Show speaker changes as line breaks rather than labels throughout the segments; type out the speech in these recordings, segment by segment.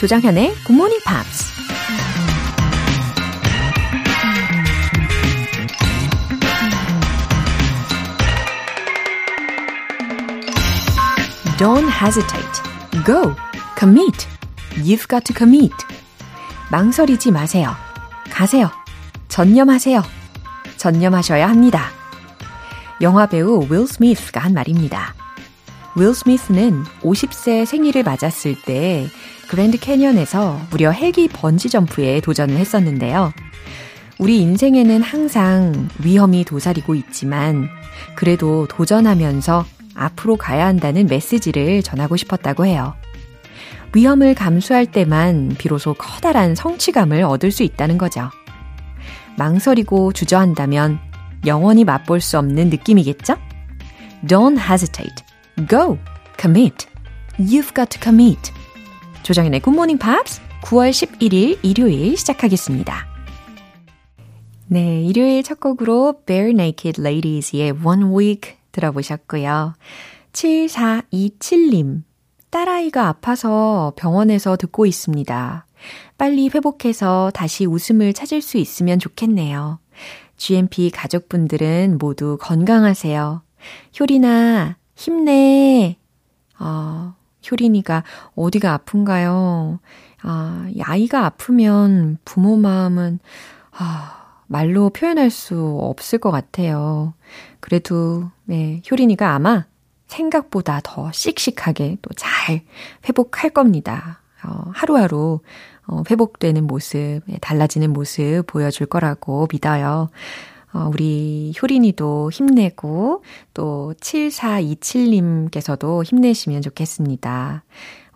조장현의 Good Morning Pops. Don't hesitate. Go. Commit. You've got to commit. 망설이지 마세요. 가세요. 전념하세요. 전념하셔야 합니다. 영화 배우 윌 스미스가 한 말입니다. 윌 스미스는 50세 생일을 맞았을 때 그랜드 캐니언에서 무려 헬기 번지 점프에 도전을 했었는데요. 우리 인생에는 항상 위험이 도사리고 있지만 그래도 도전하면서 앞으로 가야 한다는 메시지를 전하고 싶었다고 해요. 위험을 감수할 때만 비로소 커다란 성취감을 얻을 수 있다는 거죠. 망설이고 주저한다면 영원히 맛볼 수 없는 느낌이겠죠? Don't hesitate. Go. Commit. You've got to commit. 조정현의 굿모닝 팝스 9월 11일 일요일 시작하겠습니다. 네, 일요일 첫 곡으로 Bare Naked Ladies의 One Week 들어보셨고요. 7427님, 딸아이가 아파서 병원에서 듣고 있습니다. 빨리 회복해서 다시 웃음을 찾을 수 있으면 좋겠네요. GMP 가족분들은 모두 건강하세요. 효리나, 힘내. 어, 효린이가 어디가 아픈가요? 아, 이 아이가 아프면 부모 마음은, 아, 말로 표현할 수 없을 것 같아요. 그래도, 네, 효린이가 아마 생각보다 더 씩씩하게 또 잘 회복할 겁니다. 어, 하루하루 어, 회복되는 모습, 달라지는 모습 보여줄 거라고 믿어요. 어, 우리 효린이도 힘내고 또 7427님께서도 힘내시면 좋겠습니다.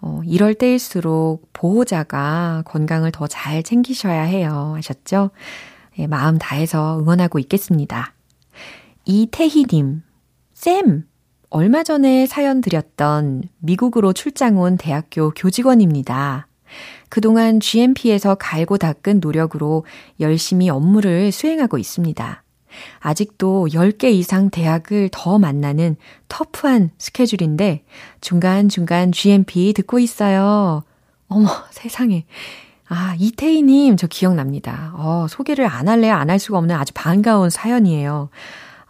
어, 이럴 때일수록 보호자가 건강을 더 잘 챙기셔야 해요. 하셨죠? 예, 마음 다해서 응원하고 있겠습니다. 이태희님, 쌤! 얼마 전에 사연 드렸던 미국으로 출장 온 대학교 교직원입니다. 그동안 GMP에서 갈고 닦은 노력으로 열심히 업무를 수행하고 있습니다. 아직도 10개 이상 대학을 더 만나는 터프한 스케줄인데 중간중간 GMP 듣고 있어요. 어머, 세상에. 아, 이태희님, 저 기억납니다. 어, 소개를 안 할래 안할 수가 없는 아주 반가운 사연이에요.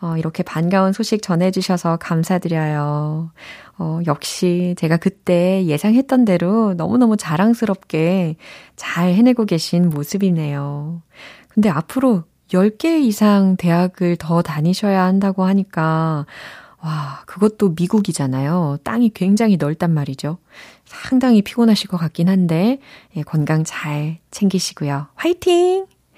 어, 이렇게 반가운 소식 전해주셔서 감사드려요. 어, 역시 제가 그때 예상했던 대로 너무너무 자랑스럽게 잘 해내고 계신 모습이네요. 근데 앞으로 10개 이상 대학을 더 다니셔야 한다고 하니까, 와, 그것도 미국이잖아요. 땅이 굉장히 넓단 말이죠. 상당히 피곤하실 것 같긴 한데, 예, 건강 잘 챙기시고요. 화이팅!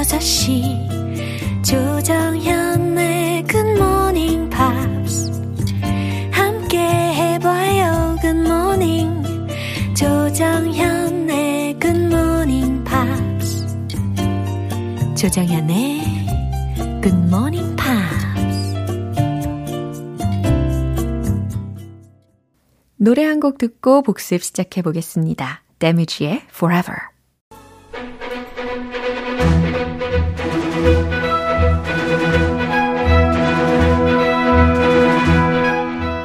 5시. 조정현의 굿모닝 팝스 함께 해봐요 Good morning 조정현의 굿모닝 팝스 조정현의 굿모닝 팝스 노래 한 곡 듣고 복습 시작해 보겠습니다. 데미지의 Forever.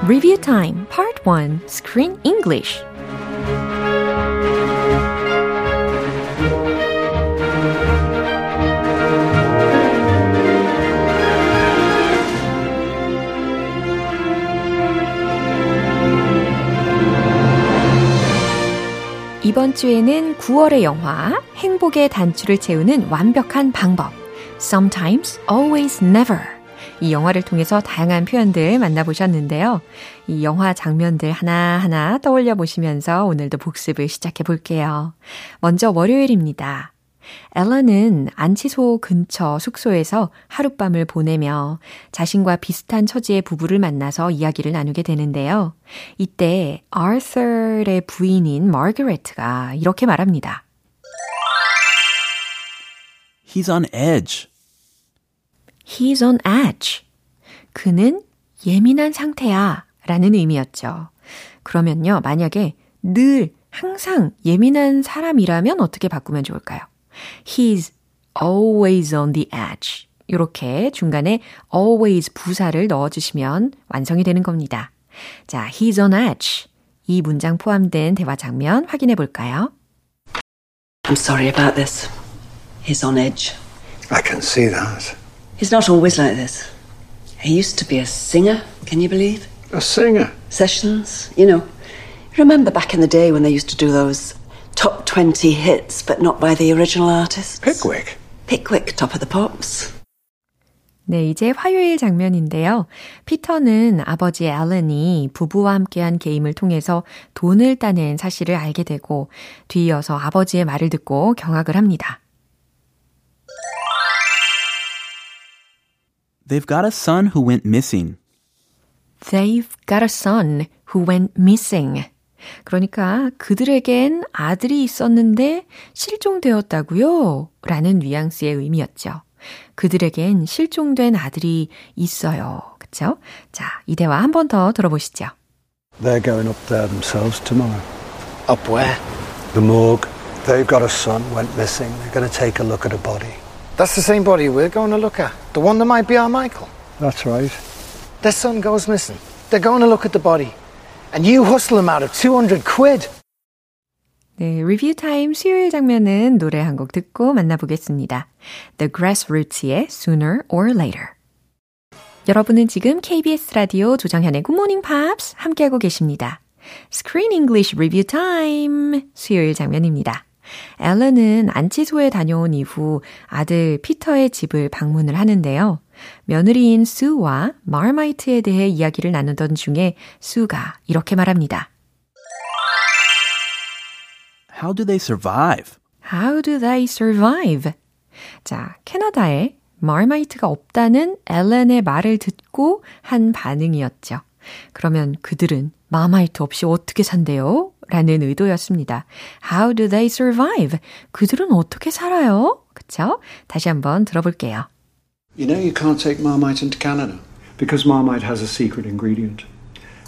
Review Time Part 1 Screen English 이번 주에는 9월의 영화 행복의 단추를 채우는 완벽한 방법 Sometimes, Always, Never 이 영화를 통해서 다양한 표현들 만나보셨는데요. 이 영화 장면들 하나하나 떠올려 보시면서 오늘도 복습을 시작해 볼게요. 먼저 월요일입니다. 앨런은 안치소 근처 숙소에서 하룻밤을 보내며 자신과 비슷한 처지의 부부를 만나서 이야기를 나누게 되는데요. 이때 아서의 부인인 마거레트가 이렇게 말합니다.
He's on edge.
He's on edge. 그는 예민한 상태야. 라는 의미였죠. 그러면요, 만약에 늘 항상 예민한 사람이라면 어떻게 바꾸면 좋을까요? He's always on the edge. 이렇게 중간에 always 부사를 넣어주시면 완성이 되는 겁니다. 자, he's on edge. 이 문장 포함된 대화 장면 확인해 볼까요?
I'm sorry about this. He's on edge.
I can see that.
He's not always like this. He used to be a singer, can you believe?
A singer?
Sessions, you know. Remember back in the day when they used to do those top 20 hits, but not by the original artists?
Pickwick?
Pickwick, top of the pops.
네, 이제 화요일 장면인데요. 피터는 아버지 앨런이 부부와 함께한 게임을 통해서 돈을 따낸 사실을 알게 되고 뒤이어서 아버지의 말을 듣고 경악을 합니다.
They've got a son who went missing.
They've got a son who went missing. 그러니까 그들에겐 아들이 있었는데 실종되었다고요? 라는 뉘앙스의 의미였죠. 그들에겐 실종된 아들이 있어요. 그쵸? 자, 이 대화 한 번 더 들어보시죠.
They're going up there themselves tomorrow.
Up where?
The morgue. They've got a son, went missing. They're going to take a look at a body.
That's the same body we're going to look at. The one that might be our Michael.
That's right.
Their son goes missing. They're going to look at the body. And you hustle them out of 200 quid.
네, 리뷰 타임 수요일 장면은 노래 한 곡 듣고 만나보겠습니다. The Grassroots의 Sooner or Later. 여러분은 지금 KBS 라디오 조정현의 Good Morning Pops 함께하고 계십니다. Screen English Review Time 수요일 장면입니다. 앨런은 안치소에 다녀온 이후 아들 피터의 집을 방문을 하는데요. 며느리인 수와 마르마이트에 대해 이야기를 나누던 중에 수가 이렇게 말합니다.
How do they survive?
How do they survive? 자, 캐나다에 마르마이트가 없다는 앨런의 말을 듣고 한 반응이었죠. 그러면 그들은 마마이트 없이 어떻게 산대요? 라는 의도였습니다. How do they survive? 그들은 어떻게 살아요? 그쵸? 다시 한번 들어볼게요.
You know you can't take Marmite into Canada because Marmite has a secret ingredient.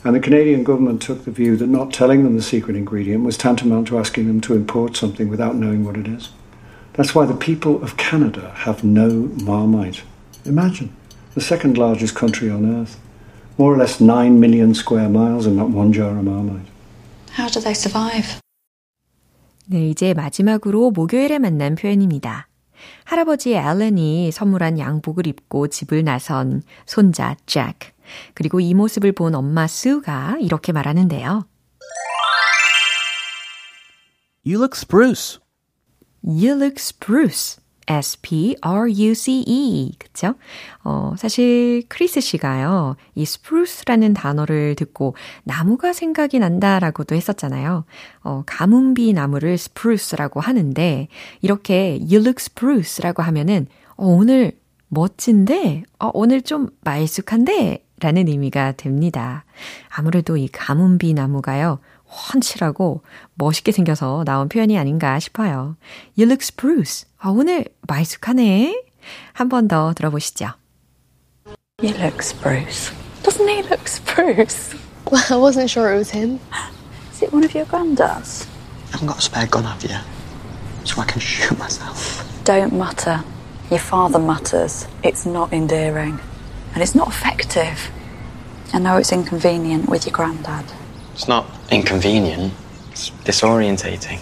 And the Canadian government took the view that not telling them the secret ingredient was tantamount to asking them to import something without knowing what it is. That's why the people of Canada have no Marmite. Imagine, the second largest country on earth. More or less 9 million square miles and not one jar of Marmite.
How do they survive?
네, 이제 마지막으로 목요일에 만난 표현입니다. 할아버지 앨런이 선물한 양복을 입고 집을 나선 손자 잭. 그리고 이 모습을 본 엄마 수가 이렇게 말하는데요.
You look spruce.
You look spruce. S-P-R-U-C-E. 그쵸? 어, 사실 크리스 씨가요, 이 spruce라는 단어를 듣고 나무가 생각이 난다라고도 했었잖아요. 어, 가뭄비 나무를 spruce라고 하는데, 이렇게 you look spruce라고 하면은, 어, 오늘 멋진데, 어, 오늘 좀 말쑥한데, 라는 의미가 됩니다. 아무래도 이 가뭄비 나무가요, 훤칠하고 멋있게 생겨서 나온 표현이 아닌가 싶어요. You look spruce. 아, 오늘 말쑥하네. 한 번 더 들어보시죠.
You look spruce. Doesn't he look spruce?
Well, I wasn't sure it was him.
Is it one of your granddads?
I haven't got a spare gun, have you? So I can shoot myself.
Don't mutter. Your father mutters. It's not endearing. And it's not effective. I know it's inconvenient with your granddad.
It's not inconvenient. It's disorientating.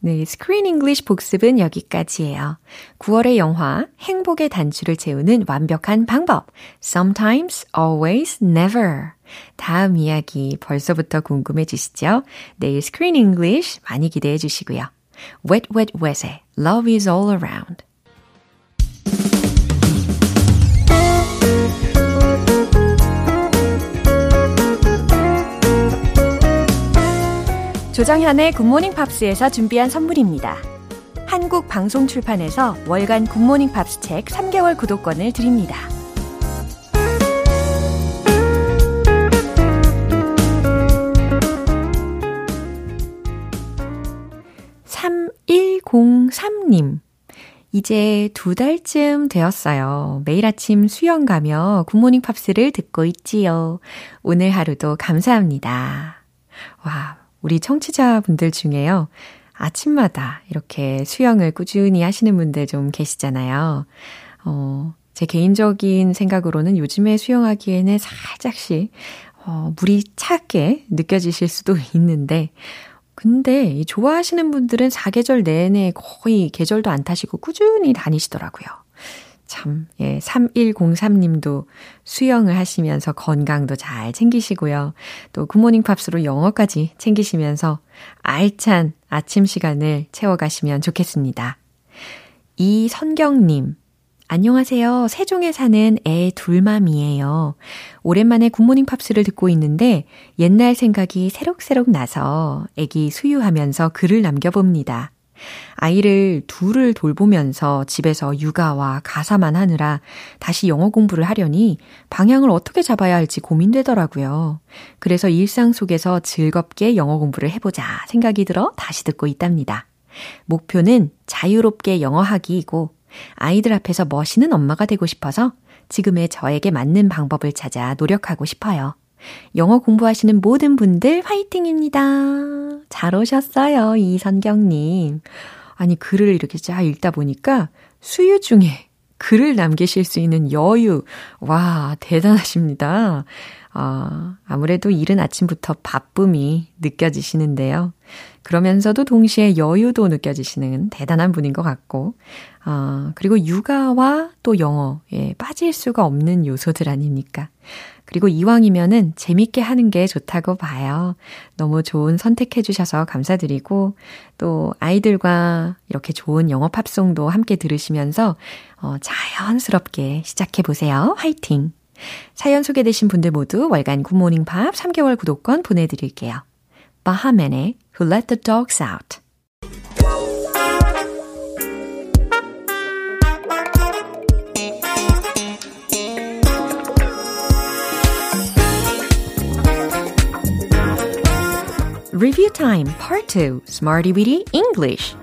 네, 스크린 잉글리시 복습은 여기까지예요. 9월의 영화 행복의 단추를 채우는 완벽한 방법. Sometimes, always, never. 다음 이야기 벌써부터 궁금해지시죠? 내일 Screen English 많이 기대해 주시고요. Wet Wet Wet의 Love is all around. 조정현의 굿모닝 팝스에서 준비한 선물입니다. 한국 방송 출판에서 월간 굿모닝 팝스 책 3개월 구독권을 드립니다. (3103님) 이제 두 달쯤 되었어요. 매일 아침 수영 가며 굿모닝 팝스를 듣고 있지요. 오늘 하루도 감사합니다. 와, 우리 청취자분들 중에요. 아침마다 이렇게 수영을 꾸준히 하시는 분들 좀 계시잖아요. 어, 제 개인적인 생각으로는 요즘에 수영하기에는 살짝씩, 어, 물이 차게 느껴지실 수도 있는데, 근데 좋아하시는 분들은 사계절 내내 거의 계절도 안 타시고 꾸준히 다니시더라고요. 참, 예, 3103님도 수영을 하시면서 건강도 잘 챙기시고요. 또 굿모닝 팝스로 영어까지 챙기시면서 알찬 아침 시간을 채워가시면 좋겠습니다. 이선경님, 안녕하세요. 세종에 사는 애 둘맘이에요. 오랜만에 굿모닝 팝스를 듣고 있는데 옛날 생각이 새록새록 나서 애기 수유하면서 글을 남겨봅니다. 아이를 둘을 돌보면서 집에서 육아와 가사만 하느라 다시 영어 공부를 하려니 방향을 어떻게 잡아야 할지 고민되더라고요. 그래서 일상 속에서 즐겁게 영어 공부를 해보자 생각이 들어 다시 듣고 있답니다. 목표는 자유롭게 영어 하기이고 아이들 앞에서 멋있는 엄마가 되고 싶어서 지금의 저에게 맞는 방법을 찾아 노력하고 싶어요. 영어 공부하시는 모든 분들 화이팅입니다. 잘 오셨어요, 이선경님. 아니, 글을 이렇게 쫙 읽다 보니까 수유 중에 글을 남기실 수 있는 여유. 와, 대단하십니다. 아, 아무래도 이른 아침부터 바쁨이 느껴지시는데요. 그러면서도 동시에 여유도 느껴지시는 대단한 분인 것 같고, 아, 그리고 육아와 또 영어, 예, 빠질 수가 없는 요소들 아닙니까? 그리고 이왕이면은 재밌게 하는 게 좋다고 봐요. 너무 좋은 선택해 주셔서 감사드리고, 또 아이들과 이렇게 좋은 영어 팝송도 함께 들으시면서, 어, 자연스럽게 시작해 보세요. 화이팅! 사연 소개되신 분들 모두 월간 굿모닝 팝 3개월 구독권 보내드릴게요. 바하맨의 Who Let the Dogs Out Review Time Part 2 Smarty Weedy English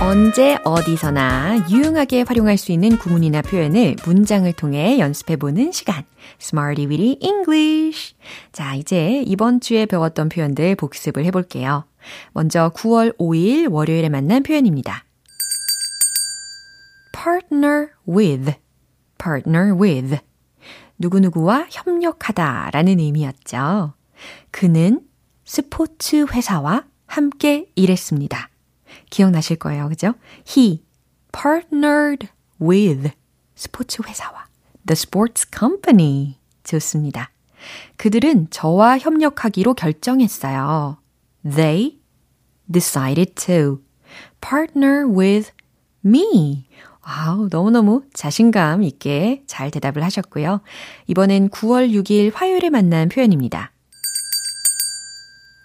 언제 어디서나 유용하게 활용할 수 있는 구문이나 표현을 문장을 통해 연습해보는 시간. Smarty Weedy English. 자, 이제 이번 주에 배웠던 표현들 복습을 해볼게요. 먼저 9월 5일 월요일에 만난 표현입니다. Partner with, partner with. 누구누구와 협력하다 라는 의미였죠. 그는 스포츠 회사와 함께 일했습니다. 기억나실 거예요. 그죠? He partnered with 스포츠 회사와 the sports company. 좋습니다. 그들은 저와 협력하기로 결정했어요. They decided to partner with me. 와우, 너무너무 자신감 있게 잘 대답을 하셨고요. 이번엔 9월 6일 화요일에 만난 표현입니다.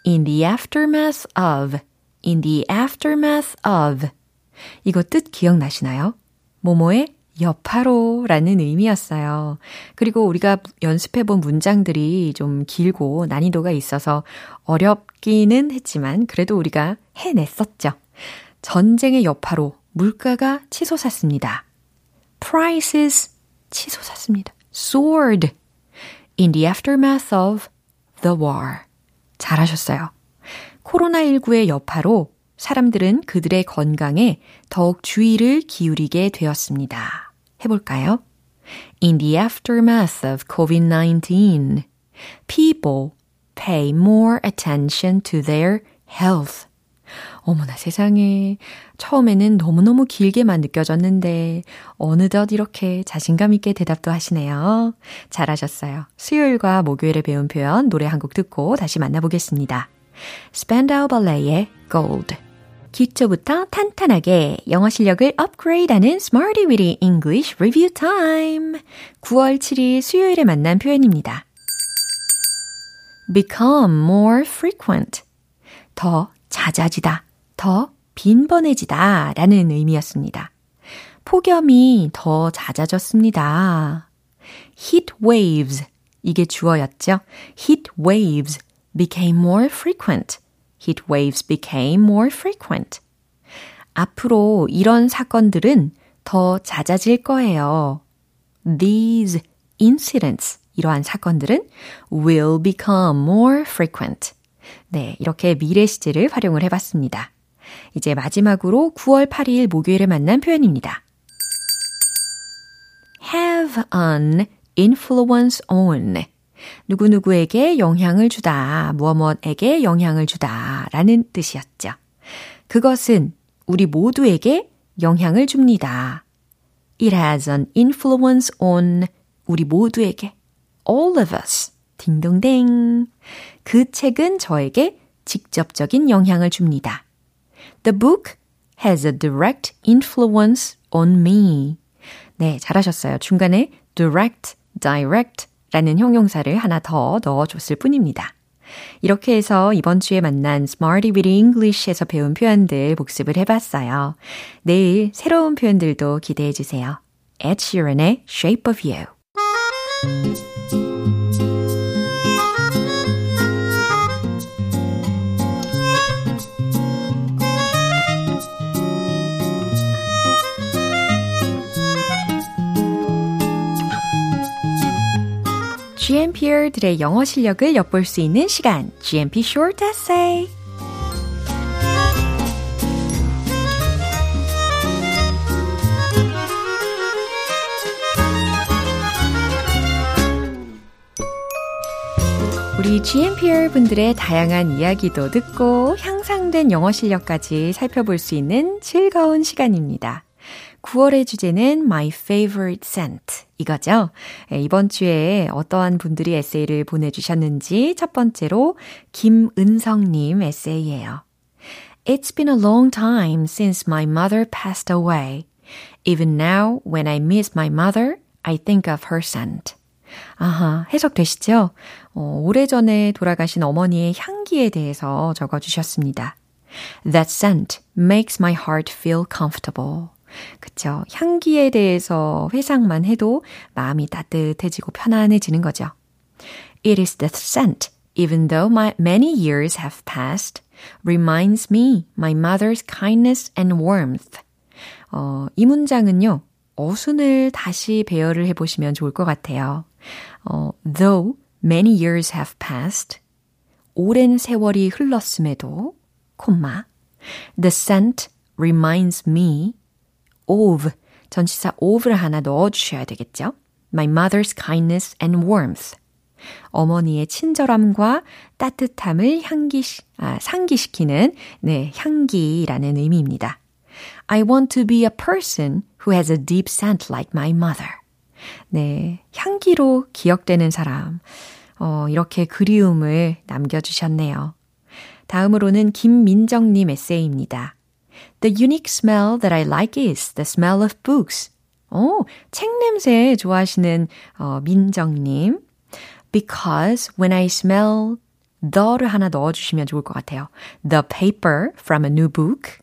In the aftermath of in the aftermath of. 이거 뜻 기억나시나요? 모모의 여파로 라는 의미였어요. 그리고 우리가 연습해본 문장들이 좀 길고 난이도가 있어서 어렵기는 했지만 그래도 우리가 해냈었죠. 전쟁의 여파로 물가가 치솟았습니다. Prices 치솟았습니다. Soared in the aftermath of the war. 잘하셨어요. 코로나19의 여파로 사람들은 그들의 건강에 더욱 주의를 기울이게 되었습니다. 해볼까요? In the aftermath of COVID-19, people pay more attention to their health. 어머나 세상에. 처음에는 너무너무 길게만 느껴졌는데, 어느덧 이렇게 자신감 있게 대답도 하시네요. 잘하셨어요. 수요일과 목요일에 배운 표현 노래 한 곡 듣고 다시 만나보겠습니다. 스펜다우 발레의 Gold. 기초부터 탄탄하게 영어 실력을 업그레이드하는 Smarty Weedy English Review Time. 9월 7일 수요일에 만난 표현입니다. become more frequent. 더 잦아지다, 더 빈번해지다 라는 의미였습니다. 폭염이 더 잦아졌습니다. heat waves. 이게 주어였죠. heat waves became more frequent. heat waves became more frequent. 앞으로 이런 사건들은 더 잦아질 거예요. These incidents, 이러한 사건들은 will become more frequent. 네, 이렇게 미래 시제를 활용을 해봤습니다. 이제 마지막으로 9월 8일 목요일에 만난 표현입니다. have an influence on. 누구누구에게 영향을 주다, 무엇무엇에게 영향을 주다 라는 뜻이었죠. 그것은 우리 모두에게 영향을 줍니다. It has an influence on 우리 모두에게. All of us. 딩동댕. 그 책은 저에게 직접적인 영향을 줍니다. The book has a direct influence on me. 네, 잘하셨어요. 중간에 direct, direct 라는 형용사를 하나 더 넣어줬을 뿐입니다. 이렇게 해서 이번 주에 만난 Smarty with English에서 배운 표현들 복습을 해봤어요. 내일 새로운 표현들도 기대해 주세요. Ed Sheeran의 Shape of You. GMPR들의 영어 실력을 엿볼 수 있는 시간, GMP Short Essay. 우리 GMPR 분들의 다양한 이야기도 듣고 향상된 영어 실력까지 살펴볼 수 있는 즐거운 시간입니다. 9월의 주제는 My Favorite Scent 이거죠. 이번 주에 어떠한 분들이 에세이를 보내주셨는지 첫 번째로 김은성님 에세이예요. It's been a long time since my mother passed away. Even now, when I miss my mother, I think of her scent. 아하, 해석되시죠? 어, 오래전에 돌아가신 어머니의 향기에 대해서 적어주셨습니다. That scent makes my heart feel comfortable. 그쵸. 향기에 대해서 회상만 해도 마음이 따뜻해지고 편안해지는 거죠. It is the scent, even though my many years have passed, reminds me my mother's kindness and warmth. 어, 이 문장은요, 어순을 다시 배열을 해보시면 좋을 것 같아요. 어, though many years have passed, 오랜 세월이 흘렀음에도, 콤마, the scent reminds me of, 전치사 of를 하나 넣어주셔야 되겠죠? My mother's kindness and warmth. 어머니의 친절함과 따뜻함을 향기, 아, 상기시키는, 네, 향기라는 의미입니다. I want to be a person who has a deep scent like my mother. 네, 향기로 기억되는 사람. 어, 이렇게 그리움을 남겨주셨네요. 다음으로는 김민정님 에세이입니다. The unique smell that I like is the smell of books. 오, 책 냄새 좋아하시는 어, 민정님. Because when I smell the를 하나 넣어주시면 좋을 것 같아요. The paper from a new book.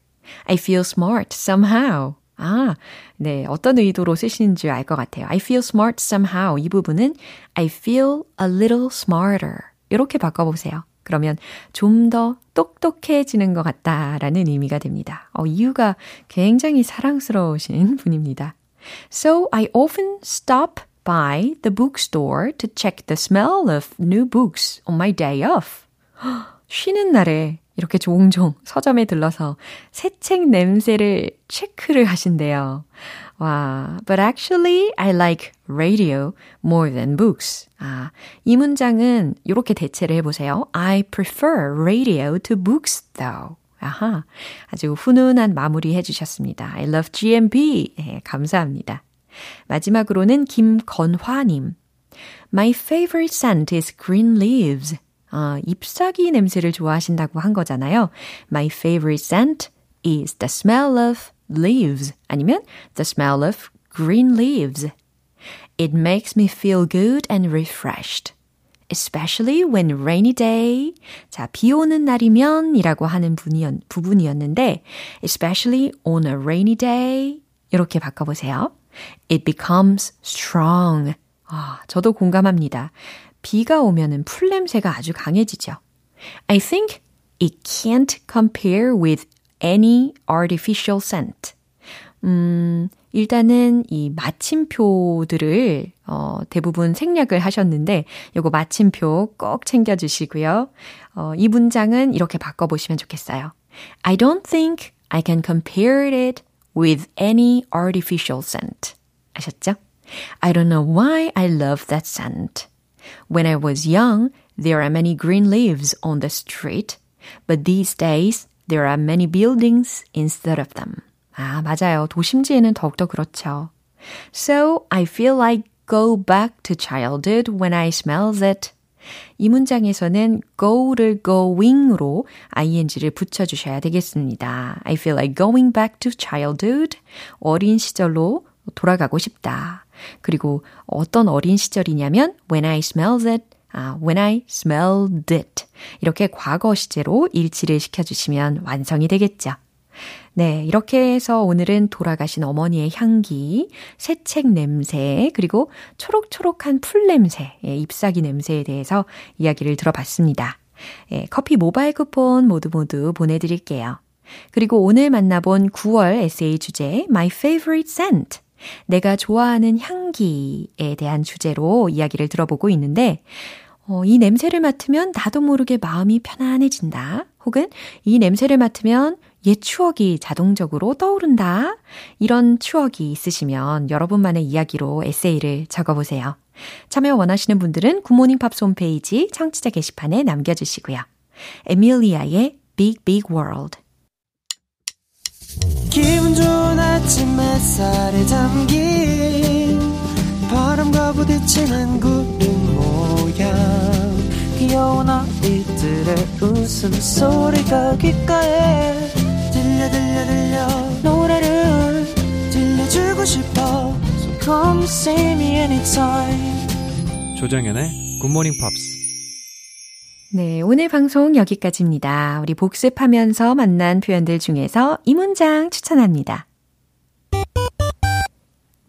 I feel smart somehow. 아, 네. 어떤 의도로 쓰시는지 알 것 같아요. I feel smart somehow. 이 부분은 I feel a little smarter. 이렇게 바꿔보세요. 그러면 좀 더 똑똑해지는 것 같다라는 의미가 됩니다. 어, 이유가 굉장히 사랑스러우신 분입니다. So I often stop by the bookstore to check the smell of new books on my day off. 쉬는 날에 이렇게 종종 서점에 들러서 새 책 냄새를 체크를 하신대요. 와, but actually I like radio more than books. 아, 이 문장은 이렇게 대체를 해보세요. I prefer radio to books though. 아하, 아주 훈훈한 마무리 해주셨습니다. I love GMP. 네, 감사합니다. 마지막으로는 김건화님. My favorite scent is green leaves. 아, 잎사귀 냄새를 좋아하신다고 한 거잖아요. My favorite scent, is the smell of leaves 아니면 the smell of green leaves. It makes me feel good and refreshed. especially when rainy day. 자, 비 오는 날이면 이라고 하는 분이었, 부분이었는데, especially on a rainy day. 이렇게 바꿔보세요. It becomes strong. 아, 저도 공감합니다. 비가 오면은 풀 냄새가 아주 강해지죠. I think it can't compare with any artificial scent. 음, 일단은 이 마침표들을 어, 대부분 생략을 하셨는데 요거 마침표 꼭 챙겨 주시고요. 어, 이 문장은 이렇게 바꿔 보시면 좋겠어요. I don't think I can compare it with any artificial scent. 아셨죠? I don't know why I love that scent. When I was young, there are many green leaves on the street, but these days there are many buildings instead of them. 아, 맞아요. 도심지에는 더욱더 그렇죠. So I feel like go back to childhood when I smell it. 이 문장에서는 go를 going으로 ing를 붙여주셔야 되겠습니다. I feel like going back to childhood. 어린 시절로 돌아가고 싶다. 그리고 어떤 어린 시절이냐면 when I smell it. 아, when I smelled it. 이렇게 과거 시제로 일치를 시켜주시면 완성이 되겠죠. 네, 이렇게 해서 오늘은 돌아가신 어머니의 향기, 새책 냄새, 그리고 초록초록한 풀 냄새, 예, 잎사귀 냄새에 대해서 이야기를 들어봤습니다. 예, 커피 모바일 쿠폰 모두 모두 보내드릴게요. 그리고 오늘 만나본 9월 에세이 주제 My Favorite Scent 내가 좋아하는 향기에 대한 주제로 이야기를 들어보고 있는데 어, 이 냄새를 맡으면 나도 모르게 마음이 편안해진다. 혹은 이 냄새를 맡으면 옛 추억이 자동적으로 떠오른다. 이런 추억이 있으시면 여러분만의 이야기로 에세이를 적어보세요. 참여 원하시는 분들은 굿모닝 팝스 홈페이지 청취자 게시판에 남겨주시고요. 에밀리아의 Big Big World
기분 좋은 아침 햇살에 담긴 바람과 부딪히는 구름 귀여운 아이들의 웃음소리가 귓가에 들려 들려 들려 노래를 들려주고 싶어 So come see me anytime
조정연의 굿모닝 팝스
네, 오늘 방송 여기까지입니다. 우리 복습하면서 만난 표현들 중에서 이 문장 추천합니다.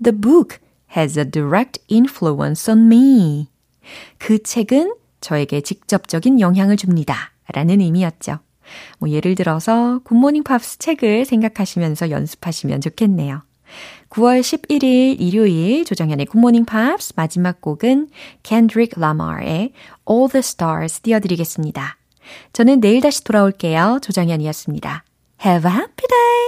The book has a direct influence on me. 그 책은 저에게 직접적인 영향을 줍니다. 라는 의미였죠. 뭐 예를 들어서 굿모닝 팝스 책을 생각하시면서 연습하시면 좋겠네요. 9월 11일 일요일 조정현의 굿모닝 팝스 마지막 곡은 Kendrick Lamar의 All the Stars 띄워드리겠습니다. 저는 내일 다시 돌아올게요. 조정현이었습니다. Have a happy day!